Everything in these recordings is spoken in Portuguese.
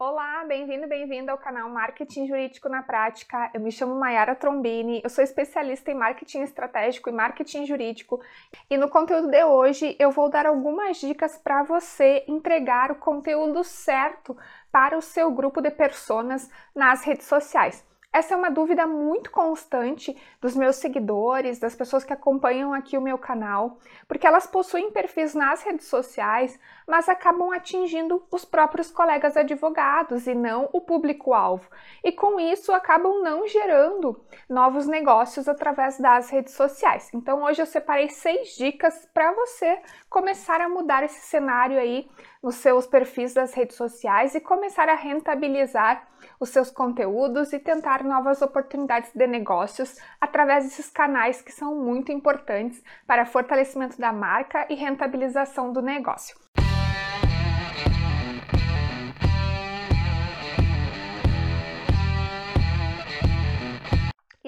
Olá, bem-vindo, bem-vinda ao canal Marketing Jurídico na Prática. Eu me chamo Mayara Trombini, eu sou especialista em marketing estratégico e marketing jurídico. E no conteúdo de hoje eu vou dar algumas dicas para você entregar o conteúdo certo para o seu grupo de personas nas redes sociais. Essa é uma dúvida muito constante dos meus seguidores, das pessoas que acompanham aqui o meu canal, porque elas possuem perfis nas redes sociais, mas acabam atingindo os próprios colegas advogados e não o público-alvo. E com isso acabam não gerando novos negócios através das redes sociais. Então hoje eu separei seis dicas para você começar a mudar esse cenário aí nos seus perfis das redes sociais e começar a rentabilizar os seus conteúdos e tentar novas oportunidades de negócios através desses canais que são muito importantes para fortalecimento da marca e rentabilização do negócio.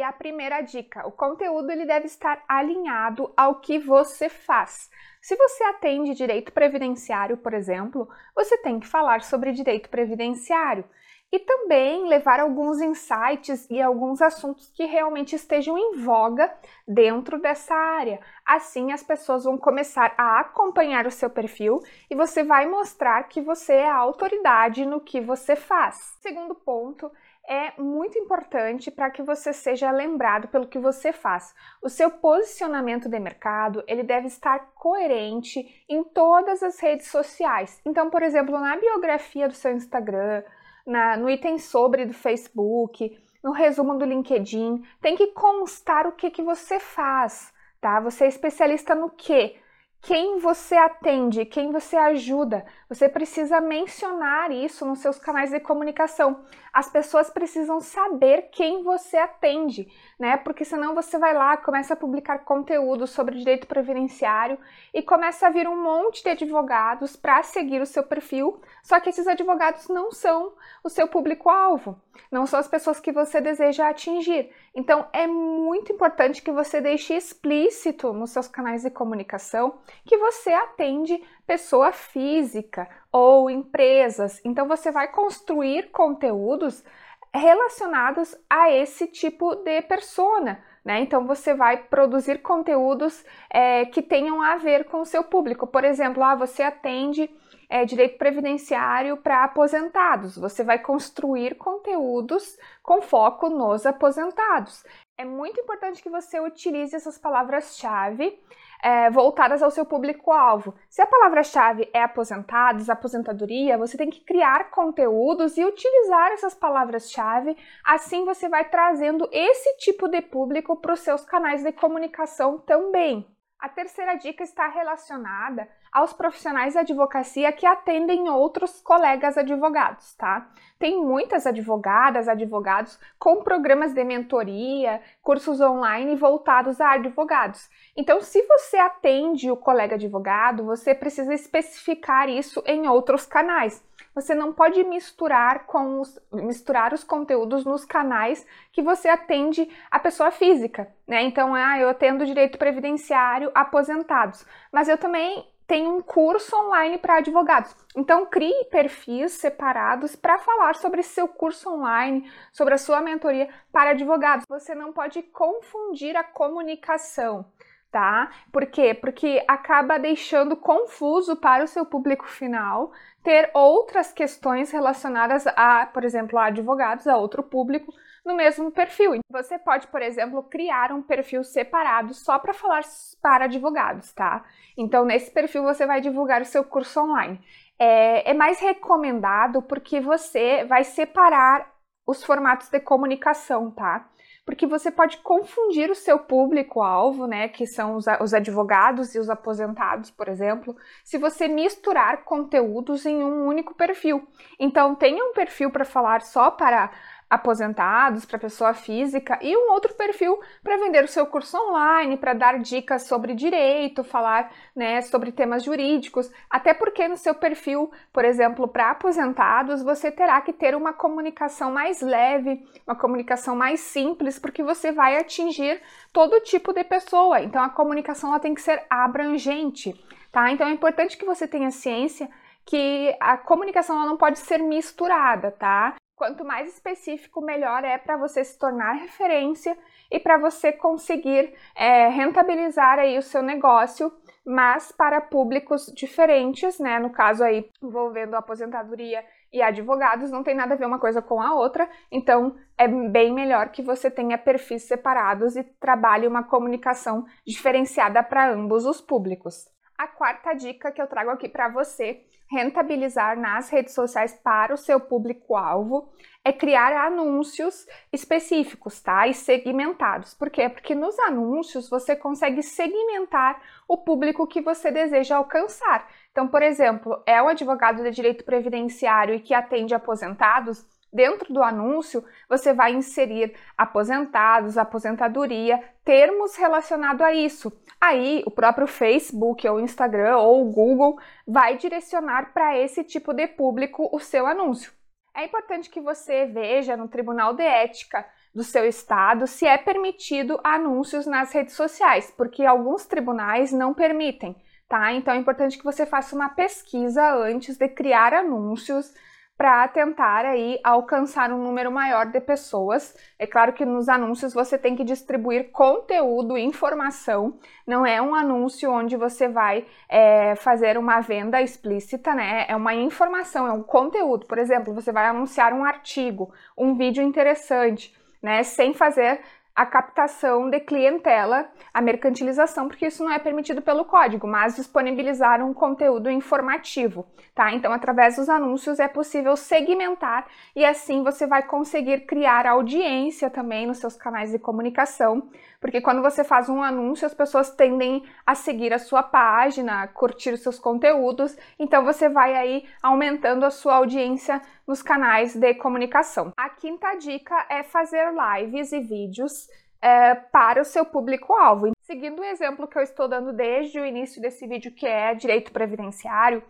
E a primeira dica, o conteúdo ele deve estar alinhado ao que você faz. Se você atende direito previdenciário, por exemplo, você tem que falar sobre direito previdenciário e também levar alguns insights e alguns assuntos que realmente estejam em voga dentro dessa área. Assim, as pessoas vão começar a acompanhar o seu perfil e você vai mostrar que você é a autoridade no que você faz. Segundo ponto é muito importante para que você seja lembrado pelo que você faz. O seu posicionamento de mercado, ele deve estar coerente em todas as redes sociais. Então, por exemplo, na biografia do seu Instagram, na, no item sobre do Facebook, no resumo do LinkedIn, tem que constar o que, que você faz, tá? Você é especialista no quê? Quem você atende, quem você ajuda. Você precisa mencionar isso nos seus canais de comunicação. As pessoas precisam saber quem você atende, né? Porque senão você vai lá, começa a publicar conteúdo sobre direito previdenciário e começa a vir um monte de advogados para seguir o seu perfil, só que esses advogados não são o seu público-alvo, não são as pessoas que você deseja atingir. Então é muito importante que você deixe explícito nos seus canais de comunicação que você atende pessoa física ou empresas. Então você vai construir conteúdos relacionados a esse tipo de persona. Né? Então você vai produzir conteúdos é, que tenham a ver com o seu público. Por exemplo, ah, você atende é, direito previdenciário para aposentados. Você vai construir conteúdos com foco nos aposentados. É muito importante que você utilize essas palavras-chave é, voltadas ao seu público-alvo. Se a palavra-chave é aposentados, aposentadoria, você tem que criar conteúdos e utilizar essas palavras-chave. Assim você vai trazendo esse tipo de público para os seus canais de comunicação também. A terceira dica está relacionada aos profissionais de advocacia que atendem outros colegas advogados, tá? Tem muitas advogadas, advogados com programas de mentoria, cursos online voltados a advogados. Então, se você atende o colega advogado, você precisa especificar isso em outros canais. Você não pode misturar com os, misturar os conteúdos nos canais que você atende a pessoa física, né? Então, ah, eu atendo direito previdenciário aposentados, mas eu também tem um curso online para advogados. Então, crie perfis separados para falar sobre seu curso online, sobre a sua mentoria para advogados. Você não pode confundir a comunicação, tá? Por quê? Porque acaba deixando confuso para o seu público final ter outras questões relacionadas a, por exemplo, a advogados, a outro público no mesmo perfil. Você pode, por exemplo, criar um perfil separado só para falar para advogados, tá? Então, nesse perfil você vai divulgar o seu curso online. É, é mais recomendado porque você vai separar os formatos de comunicação, tá? Porque você pode confundir o seu público-alvo, né, que são os, os advogados e os aposentados, por exemplo, se você misturar conteúdos em um único perfil. Então, tenha um perfil para falar só para aposentados, para pessoa física, e um outro perfil para vender o seu curso online, para dar dicas sobre direito, falar né, sobre temas jurídicos, até porque no seu perfil, por exemplo, para aposentados, você terá que ter uma comunicação mais leve, uma comunicação mais simples, porque você vai atingir todo tipo de pessoa. Então a comunicação ela tem que ser abrangente, tá? Então é importante que você tenha ciência que a comunicação não pode ser misturada, tá? Quanto mais específico, melhor é para você se tornar referência e para você conseguir é, rentabilizar aí o seu negócio, mas para públicos diferentes, né? No caso aí envolvendo aposentadoria e advogados, não tem nada a ver uma coisa com a outra, então é bem melhor que você tenha perfis separados e trabalhe uma comunicação diferenciada para ambos os públicos. A quarta dica que eu trago aqui para você rentabilizar nas redes sociais para o seu público-alvo é criar anúncios específicos, tá? E segmentados. Por quê? Porque nos anúncios você consegue segmentar o público que você deseja alcançar. Então, por exemplo, é um advogado de direito previdenciário e que atende aposentados, Dentro do anúncio, você vai inserir aposentados, aposentadoria, termos relacionados a isso. Aí, o próprio Facebook ou Instagram ou Google vai direcionar para esse tipo de público o seu anúncio. É importante que você veja no Tribunal de Ética do seu estado se é permitido anúncios nas redes sociais, porque alguns tribunais não permitem, tá? Então é importante que você faça uma pesquisa antes de criar anúncios para tentar aí alcançar um número maior de pessoas. É claro que nos anúncios você tem que distribuir conteúdo, informação, não é um anúncio onde você vai é, fazer uma venda explícita, né? É uma informação, é um conteúdo. Por exemplo, você vai anunciar um artigo, um vídeo interessante, né? Sem fazer a captação de clientela, a mercantilização, porque isso não é permitido pelo código, mas disponibilizar um conteúdo informativo, tá? Então, através dos anúncios é possível segmentar e assim você vai conseguir criar audiência também nos seus canais de comunicação, porque quando você faz um anúncio, as pessoas tendem a seguir a sua página, a curtir os seus conteúdos, então você vai aí aumentando a sua audiência nos canais de comunicação. A quinta dica é fazer lives e vídeos é, para o seu público-alvo. Seguindo o exemplo que eu estou dando desde o início desse vídeo, que é direito previdenciário,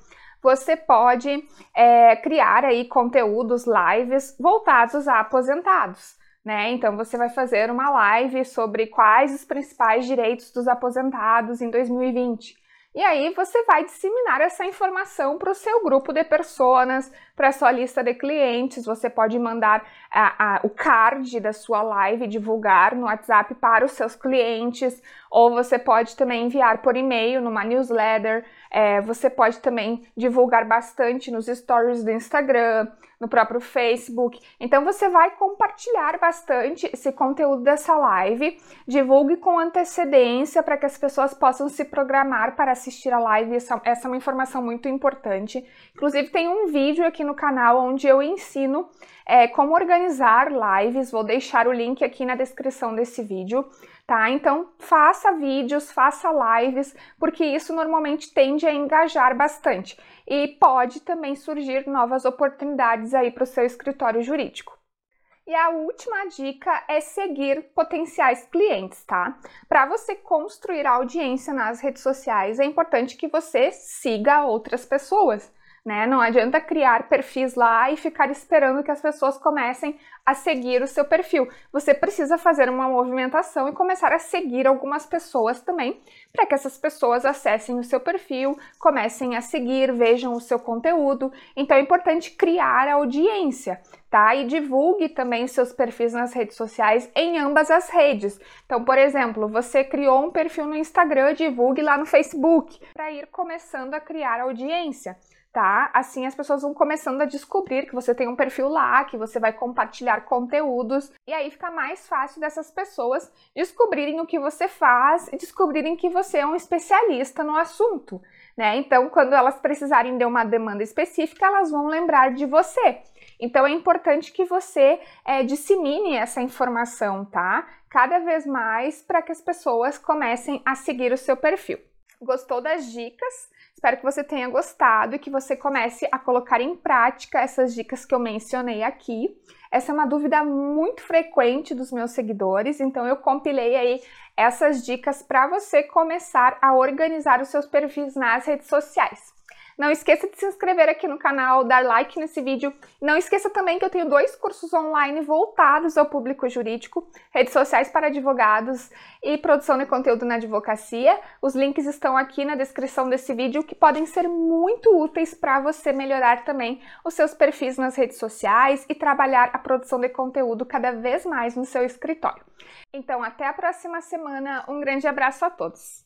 você pode é, criar aí conteúdos, lives voltados a aposentados né? Então você vai fazer uma live sobre quais os principais direitos dos aposentados em 2020. E aí você vai disseminar essa informação para o seu grupo de pessoas, para sua lista de clientes. Você pode mandar a, a, o card da sua live, divulgar no WhatsApp para os seus clientes, ou você pode também enviar por e-mail numa newsletter. É, você pode também divulgar bastante nos stories do Instagram no próprio Facebook. Então você vai compartilhar bastante esse conteúdo dessa live, divulgue com antecedência para que as pessoas possam se programar para assistir a live. Essa, essa é uma informação muito importante. Inclusive tem um vídeo aqui no canal onde eu ensino é, como organizar lives. Vou deixar o link aqui na descrição desse vídeo tá? Então, faça vídeos, faça lives, porque isso normalmente tende a engajar bastante e pode também surgir novas oportunidades aí para o seu escritório jurídico. E a última dica é seguir potenciais clientes, tá? Para você construir audiência nas redes sociais, é importante que você siga outras pessoas né? Não adianta criar perfis lá e ficar esperando que as pessoas comecem a seguir o seu perfil. Você precisa fazer uma movimentação e começar a seguir algumas pessoas também, para que essas pessoas acessem o seu perfil, comecem a seguir, vejam o seu conteúdo. Então é importante criar audiência, tá? E divulgue também seus perfis nas redes sociais em ambas as redes. Então, por exemplo, você criou um perfil no Instagram, divulgue lá no Facebook, para ir começando a criar audiência tá? Assim as pessoas vão começando a descobrir que você tem um perfil lá, que você vai compartilhar conteúdos, e aí fica mais fácil dessas pessoas descobrirem o que você faz e descobrirem que você é um especialista no assunto, né? Então, quando elas precisarem de uma demanda específica, elas vão lembrar de você. Então, é importante que você é, dissemine essa informação, tá? Cada vez mais para que as pessoas comecem a seguir o seu perfil. Gostou das dicas? Espero que você tenha gostado e que você comece a colocar em prática essas dicas que eu mencionei aqui. Essa é uma dúvida muito frequente dos meus seguidores, então eu compilei aí essas dicas para você começar a organizar os seus perfis nas redes sociais. Não esqueça de se inscrever aqui no canal, dar like nesse vídeo. Não esqueça também que eu tenho dois cursos online voltados ao público jurídico, redes sociais para advogados e produção de conteúdo na advocacia. Os links estão aqui na descrição desse vídeo que podem ser muito úteis para você melhorar também os seus perfis nas redes sociais e trabalhar a produção de conteúdo cada vez mais no seu escritório. Então, até a próxima semana. Um grande abraço a todos.